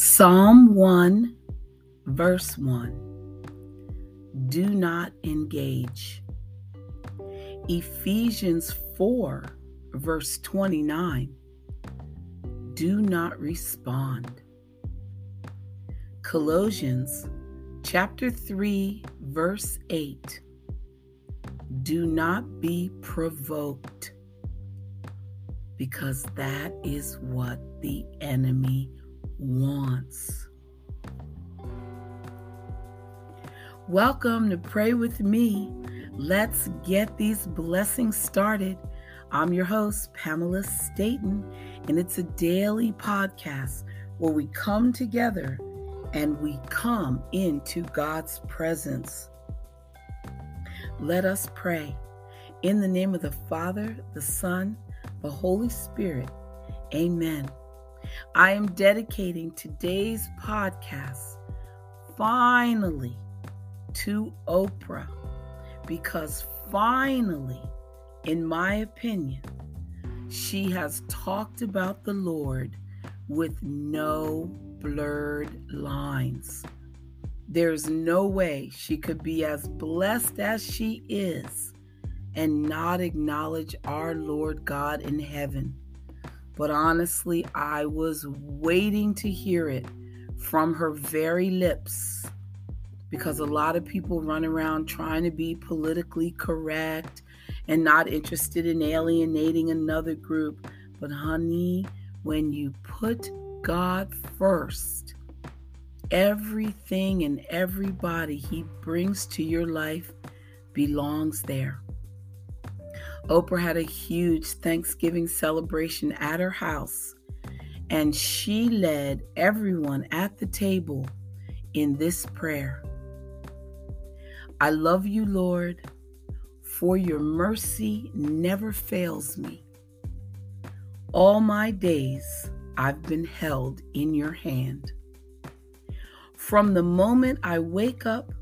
Psalm 1, verse 1. Do not engage. Ephesians 4, verse 29. Do not respond. Colossians chapter 3, verse 8. Do not be provoked, because that is what the enemy wants. Welcome to Pray With Me. Let's get these blessings started. I'm your host, Pamela Staten, and it's a daily podcast where we come together and we come into God's presence. Let us pray. In the name of the Father, the Son, the Holy Spirit. Amen. I am dedicating today's podcast finally to Oprah because finally, in my opinion, she has talked about the Lord with no blurred lines. There's no way she could be as blessed as she is and not acknowledge our Lord God in heaven but honestly, I was waiting to hear it from her very lips because a lot of people run around trying to be politically correct and not interested in alienating another group. But, honey, when you put God first, everything and everybody He brings to your life belongs there. Oprah had a huge Thanksgiving celebration at her house, and she led everyone at the table in this prayer I love you, Lord, for your mercy never fails me. All my days I've been held in your hand. From the moment I wake up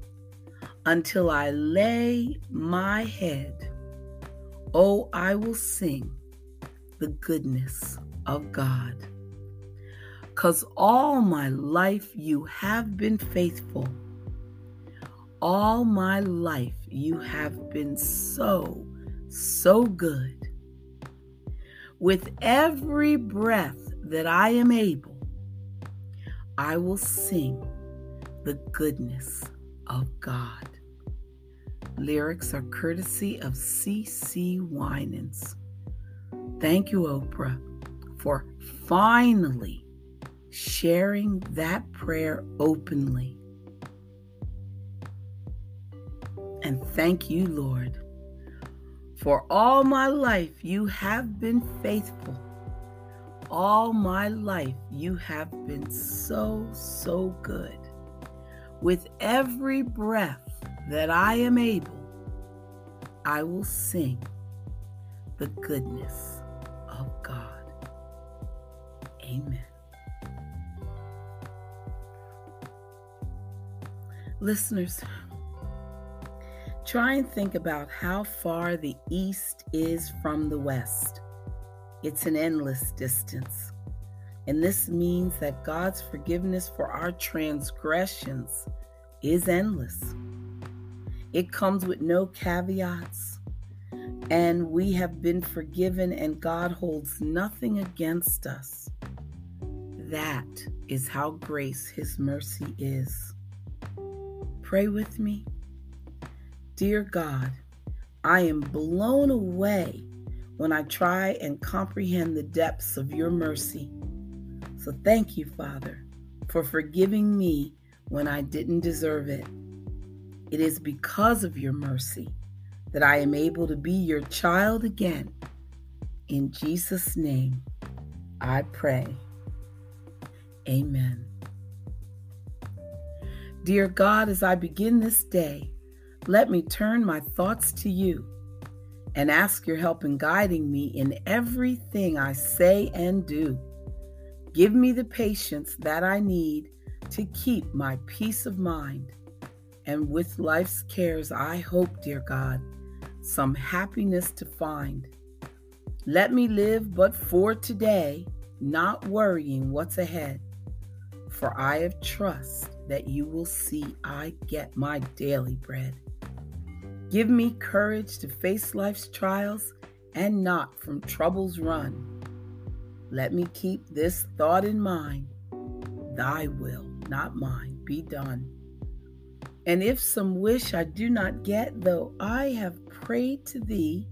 until I lay my head, Oh, I will sing the goodness of God. Because all my life you have been faithful. All my life you have been so, so good. With every breath that I am able, I will sing the goodness of God. Lyrics are courtesy of CeCe Winans. Thank you, Oprah, for finally sharing that prayer openly. And thank you, Lord, for all my life you have been faithful. All my life you have been so, so good. With every breath that I am able, I will sing the goodness of God. Amen. Listeners, try and think about how far the East is from the West. It's an endless distance. And this means that God's forgiveness for our transgressions is endless. It comes with no caveats. And we have been forgiven, and God holds nothing against us. That is how grace, His mercy is. Pray with me. Dear God, I am blown away when I try and comprehend the depths of your mercy. So thank you, Father, for forgiving me when I didn't deserve it. It is because of your mercy that I am able to be your child again. In Jesus' name, I pray. Amen. Dear God, as I begin this day, let me turn my thoughts to you and ask your help in guiding me in everything I say and do. Give me the patience that I need to keep my peace of mind and with life's cares, I hope, dear God, some happiness to find. Let me live but for today, not worrying what's ahead. for I have trust that you will see I get my daily bread. Give me courage to face life's trials and not from troubles run. Let me keep this thought in mind Thy will, not mine, be done. And if some wish I do not get, though I have prayed to thee,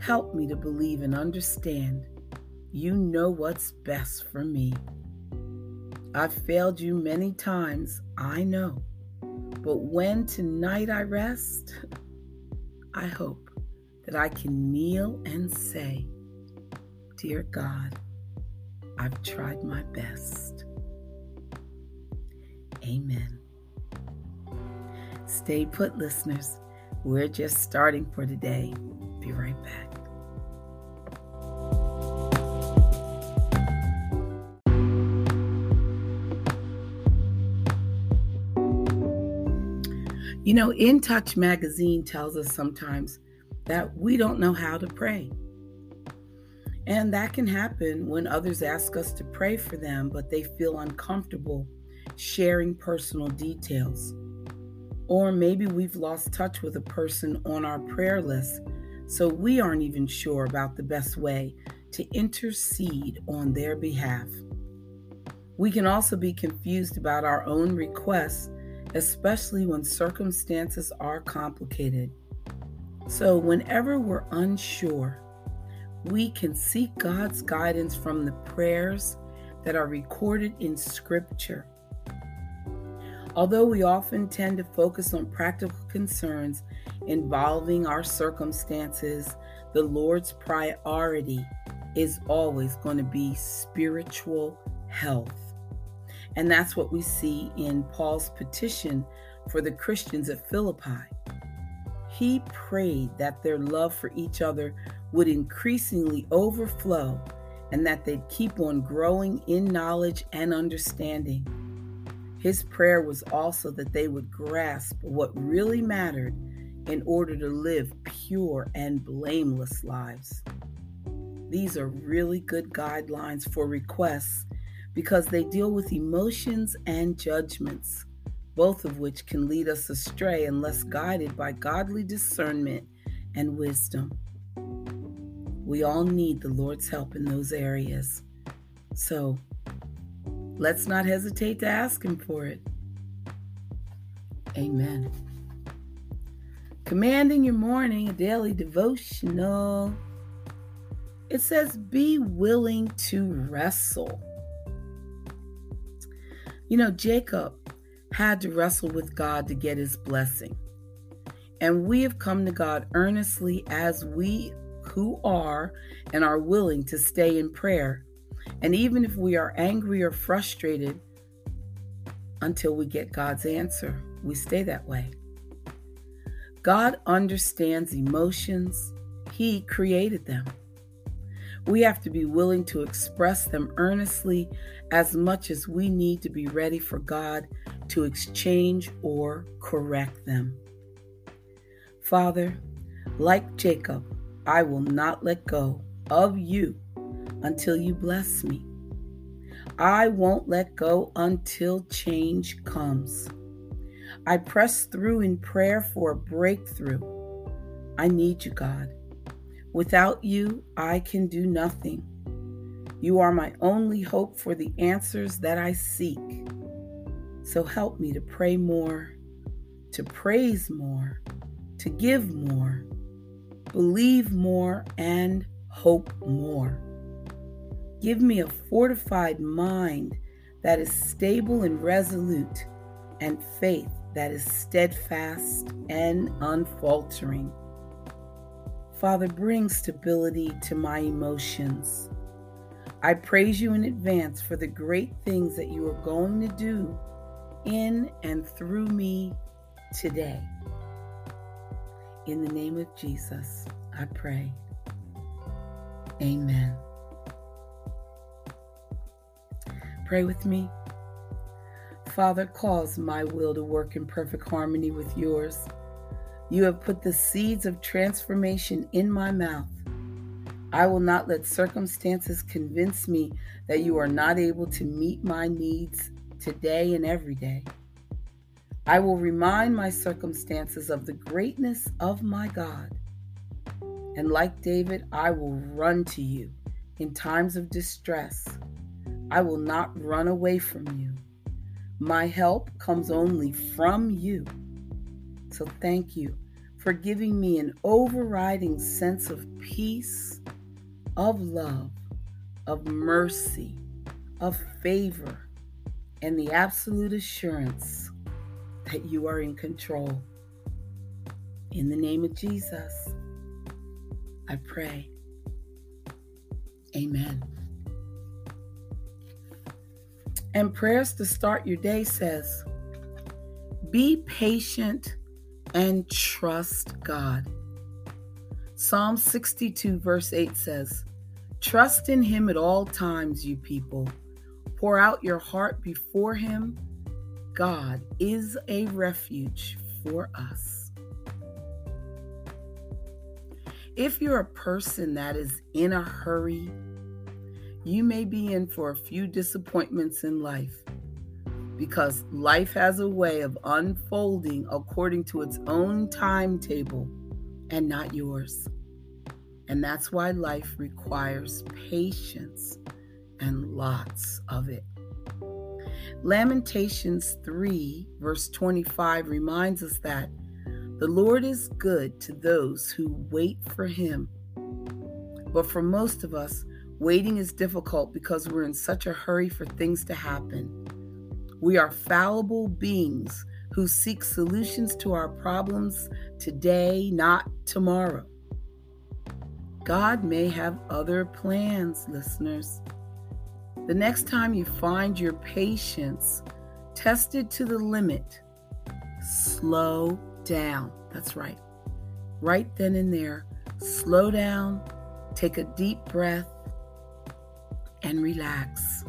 help me to believe and understand you know what's best for me. I've failed you many times, I know. But when tonight I rest, I hope that I can kneel and say, Dear God, I've tried my best. Amen. Stay put, listeners. We're just starting for today. Be right back. You know, In Touch magazine tells us sometimes that we don't know how to pray. And that can happen when others ask us to pray for them, but they feel uncomfortable sharing personal details. Or maybe we've lost touch with a person on our prayer list, so we aren't even sure about the best way to intercede on their behalf. We can also be confused about our own requests especially when circumstances are complicated. So, whenever we're unsure, we can seek God's guidance from the prayers that are recorded in Scripture. Although we often tend to focus on practical concerns involving our circumstances, the Lord's priority is always going to be spiritual health. And that's what we see in Paul's petition for the Christians at Philippi. He prayed that their love for each other would increasingly overflow and that they'd keep on growing in knowledge and understanding. His prayer was also that they would grasp what really mattered in order to live pure and blameless lives. These are really good guidelines for requests because they deal with emotions and judgments, both of which can lead us astray unless guided by godly discernment and wisdom. We all need the Lord's help in those areas. So let's not hesitate to ask Him for it. Amen. Commanding your morning, a daily devotional. It says, Be willing to wrestle. You know, Jacob had to wrestle with God to get his blessing. And we have come to God earnestly as we who are and are willing to stay in prayer. And even if we are angry or frustrated until we get God's answer, we stay that way. God understands emotions, He created them. We have to be willing to express them earnestly as much as we need to be ready for God to exchange or correct them. Father, like Jacob, I will not let go of you until you bless me. I won't let go until change comes. I press through in prayer for a breakthrough. I need you, God. Without you, I can do nothing. You are my only hope for the answers that I seek. So help me to pray more, to praise more, to give more, believe more, and hope more. Give me a fortified mind that is stable and resolute, and faith that is steadfast and unfaltering. Father, bring stability to my emotions. I praise you in advance for the great things that you are going to do in and through me today. In the name of Jesus, I pray. Amen. Pray with me. Father, cause my will to work in perfect harmony with yours you have put the seeds of transformation in my mouth. I will not let circumstances convince me that you are not able to meet my needs today and every day. I will remind my circumstances of the greatness of my God. And like David, I will run to you in times of distress. I will not run away from you. My help comes only from you. So thank you for giving me an overriding sense of peace, of love, of mercy, of favor, and the absolute assurance that you are in control. In the name of Jesus, I pray. Amen. And prayers to start your day says, Be patient and trust God. Psalm 62, verse 8 says, Trust in Him at all times, you people. Pour out your heart before Him God is a refuge for us. If you're a person that is in a hurry, you may be in for a few disappointments in life because life has a way of unfolding according to its own timetable and not yours. And that's why life requires patience and lots of it. Lamentations 3, verse 25 reminds us that the Lord is good to those who wait for him. But for most of us, waiting is difficult because we're in such a hurry for things to happen. We are fallible beings who seek solutions to our problems today, not tomorrow. God may have other plans, listeners. The next time you find your patience tested to the limit, slow down. That's right. Right then and there, slow down, take a deep breath, and relax.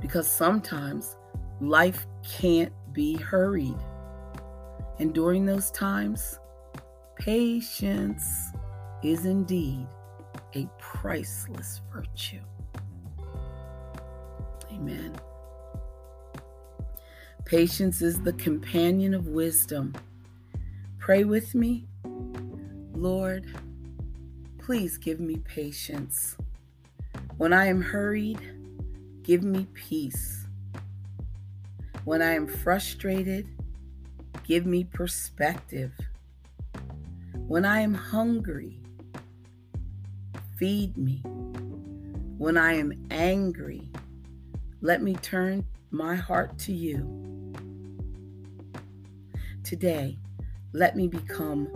Because sometimes life can't be hurried. And during those times, patience is indeed a priceless virtue. Amen. Patience is the companion of wisdom. Pray with me. Lord, please give me patience. When I am hurried, give me peace. When I am frustrated, give me perspective. When I am hungry, feed me. When I am angry, let me turn my heart to you. Today, let me become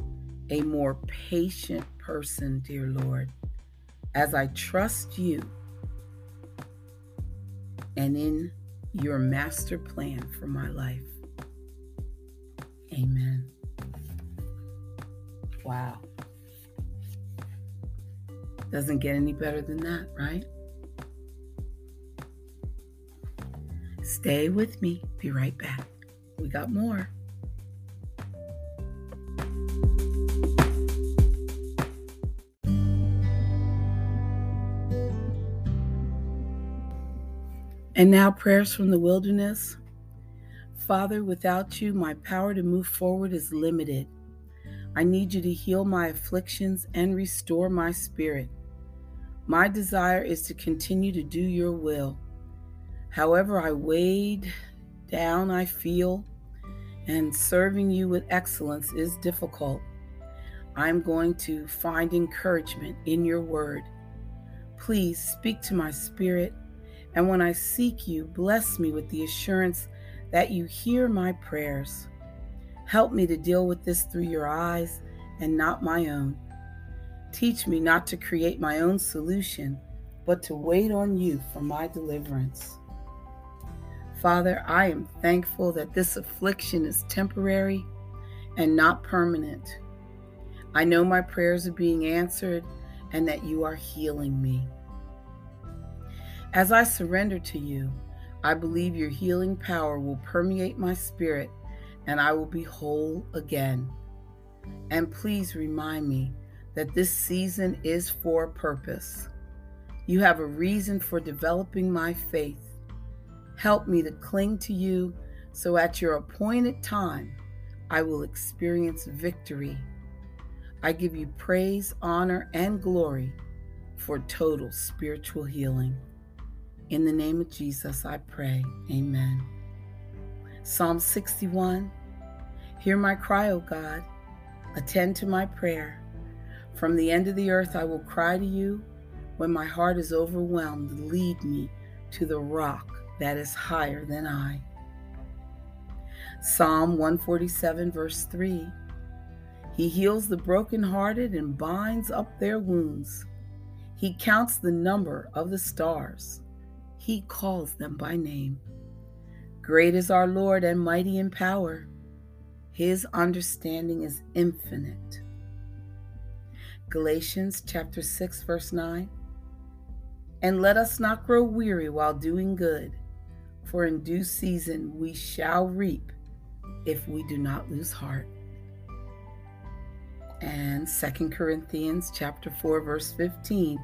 a more patient person, dear Lord, as I trust you and in your master plan for my life. Amen. Wow. Doesn't get any better than that, right? Stay with me. Be right back. We got more. And now, prayers from the wilderness. Father, without you, my power to move forward is limited. I need you to heal my afflictions and restore my spirit. My desire is to continue to do your will. However, I weighed down, I feel, and serving you with excellence is difficult. I'm going to find encouragement in your word. Please speak to my spirit, and when I seek you, bless me with the assurance that you hear my prayers. Help me to deal with this through your eyes and not my own. Teach me not to create my own solution, but to wait on you for my deliverance. Father, I am thankful that this affliction is temporary and not permanent. I know my prayers are being answered and that you are healing me. As I surrender to you, I believe your healing power will permeate my spirit and I will be whole again. And please remind me that this season is for purpose. You have a reason for developing my faith. Help me to cling to you so at your appointed time I will experience victory. I give you praise, honor, and glory for total spiritual healing. In the name of Jesus, I pray. Amen. Psalm 61 Hear my cry, O God. Attend to my prayer. From the end of the earth, I will cry to you. When my heart is overwhelmed, lead me to the rock that is higher than I. Psalm 147, verse 3 He heals the brokenhearted and binds up their wounds. He counts the number of the stars he calls them by name. Great is our Lord and mighty in power. His understanding is infinite. Galatians chapter 6 verse 9. And let us not grow weary while doing good, for in due season we shall reap if we do not lose heart. And 2 Corinthians chapter 4 verse 15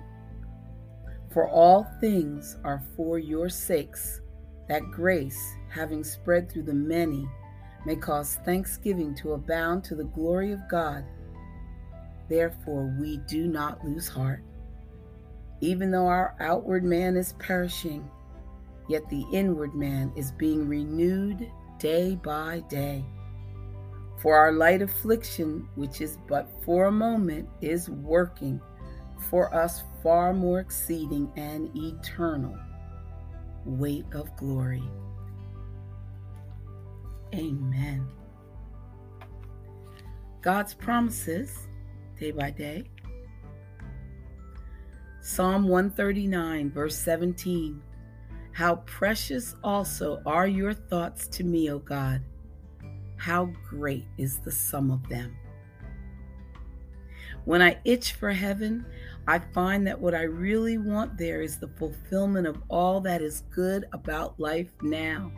for all things are for your sakes, that grace, having spread through the many, may cause thanksgiving to abound to the glory of God. Therefore, we do not lose heart. Even though our outward man is perishing, yet the inward man is being renewed day by day. For our light affliction, which is but for a moment, is working for us far more exceeding and eternal weight of glory. Amen. God's promises day by day. Psalm 139, verse 17. How precious also are your thoughts to me, O God. How great is the sum of them. When I itch for heaven, I find that what I really want there is the fulfillment of all that is good about life now.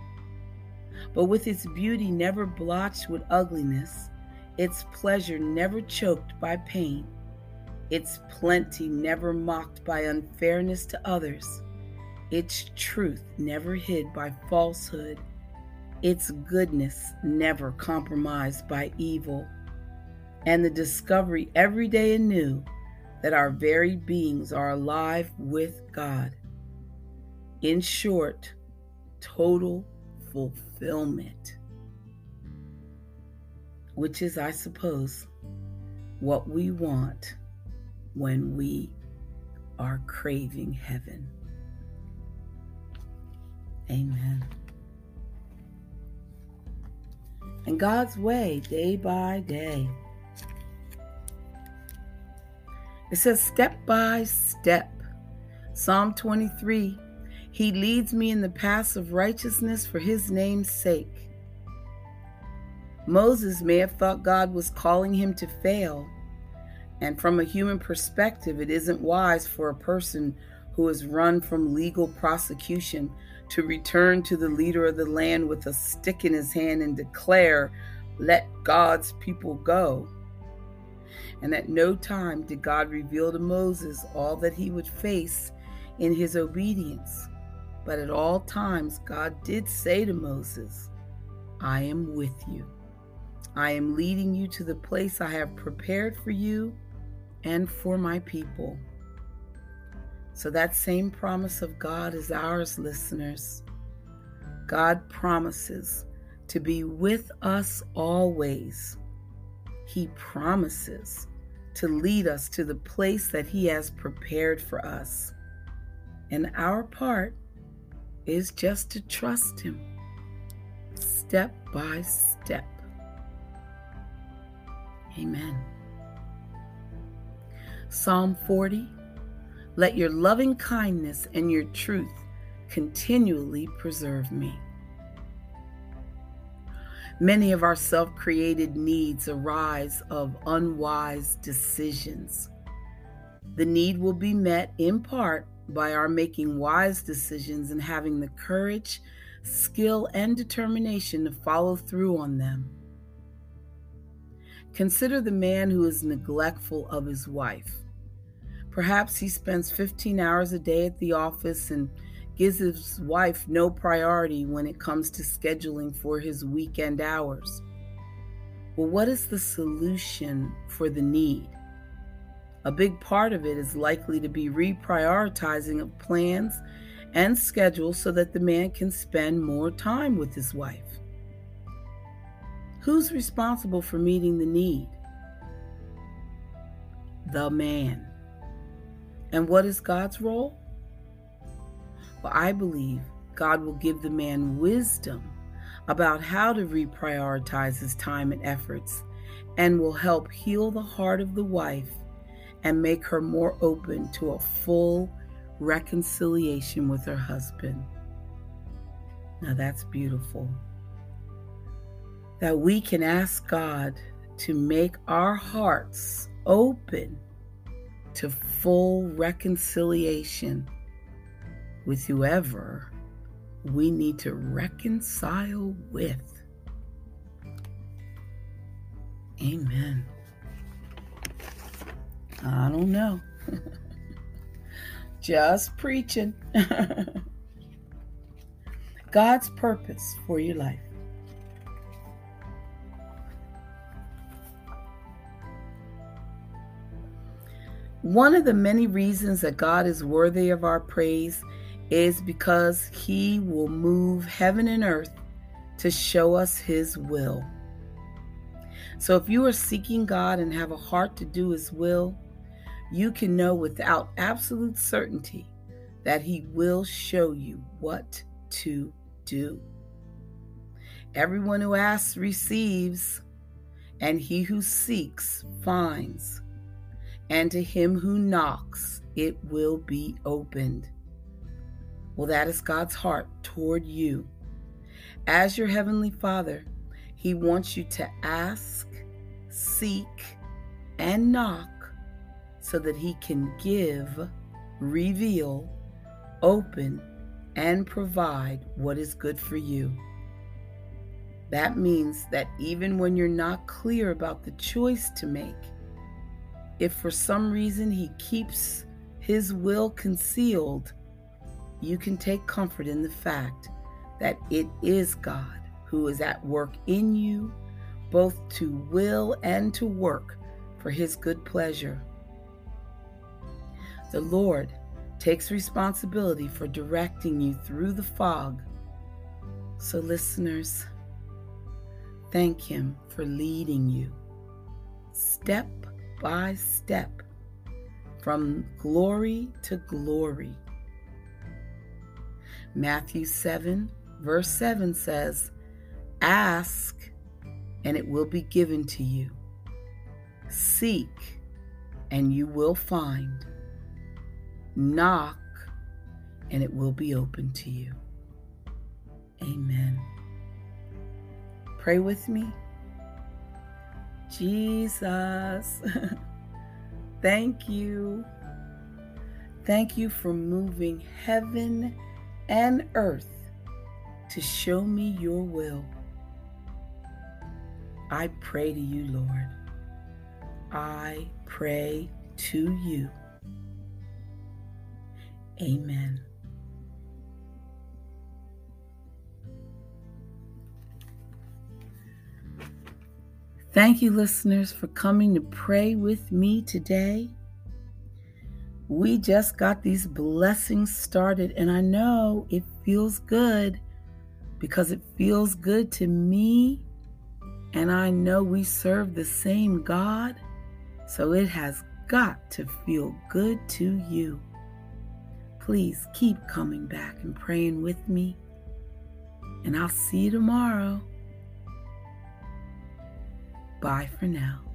But with its beauty never blotched with ugliness, its pleasure never choked by pain, its plenty never mocked by unfairness to others, its truth never hid by falsehood, its goodness never compromised by evil and the discovery every day anew that our very beings are alive with God. In short, total fulfillment, which is, I suppose, what we want when we are craving heaven. Amen. And God's way, day by day. It says, step by step. Psalm 23 He leads me in the paths of righteousness for his name's sake. Moses may have thought God was calling him to fail. And from a human perspective, it isn't wise for a person who has run from legal prosecution to return to the leader of the land with a stick in his hand and declare, Let God's people go. And at no time did God reveal to Moses all that he would face in his obedience. But at all times, God did say to Moses, I am with you. I am leading you to the place I have prepared for you and for my people. So, that same promise of God is ours, listeners. God promises to be with us always he promises to lead us to the place that He has prepared for us. And our part is just to trust Him step by step. Amen. Psalm 40 Let your loving kindness and your truth continually preserve me. Many of our self created needs arise of unwise decisions. The need will be met in part by our making wise decisions and having the courage, skill, and determination to follow through on them. Consider the man who is neglectful of his wife. Perhaps he spends 15 hours a day at the office and gives his wife no priority when it comes to scheduling for his weekend hours. Well, what is the solution for the need? A big part of it is likely to be reprioritizing of plans and schedules so that the man can spend more time with his wife. Who's responsible for meeting the need? The man. And what is God's role? I believe God will give the man wisdom about how to reprioritize his time and efforts and will help heal the heart of the wife and make her more open to a full reconciliation with her husband. Now that's beautiful that we can ask God to make our hearts open to full reconciliation with whoever we need to reconcile with. Amen. I don't know. Just preaching. God's purpose for your life. One of the many reasons that God is worthy of our praise is because he will move heaven and earth to show us his will. So if you are seeking God and have a heart to do his will, you can know without absolute certainty that he will show you what to do. Everyone who asks receives, and he who seeks finds and to him who knocks, it will be opened. Well, that is God's heart toward you. As your Heavenly Father, He wants you to ask, seek, and knock so that He can give, reveal, open, and provide what is good for you. That means that even when you're not clear about the choice to make, if for some reason he keeps his will concealed, you can take comfort in the fact that it is God who is at work in you, both to will and to work for his good pleasure. The Lord takes responsibility for directing you through the fog. So, listeners, thank Him for leading you step by step from glory to glory. Matthew 7, verse 7 says, Ask, and it will be given to you. Seek, and you will find. Knock, and it will be open to you. Amen. Pray with me. Jesus, thank you. Thank you for moving heaven and earth to show me your will. I pray to you, Lord. I pray to you. Amen. Thank you, listeners, for coming to pray with me today. We just got these blessings started, and I know it feels good because it feels good to me, and I know we serve the same God, so it has got to feel good to you. Please keep coming back and praying with me, and I'll see you tomorrow. Bye for now.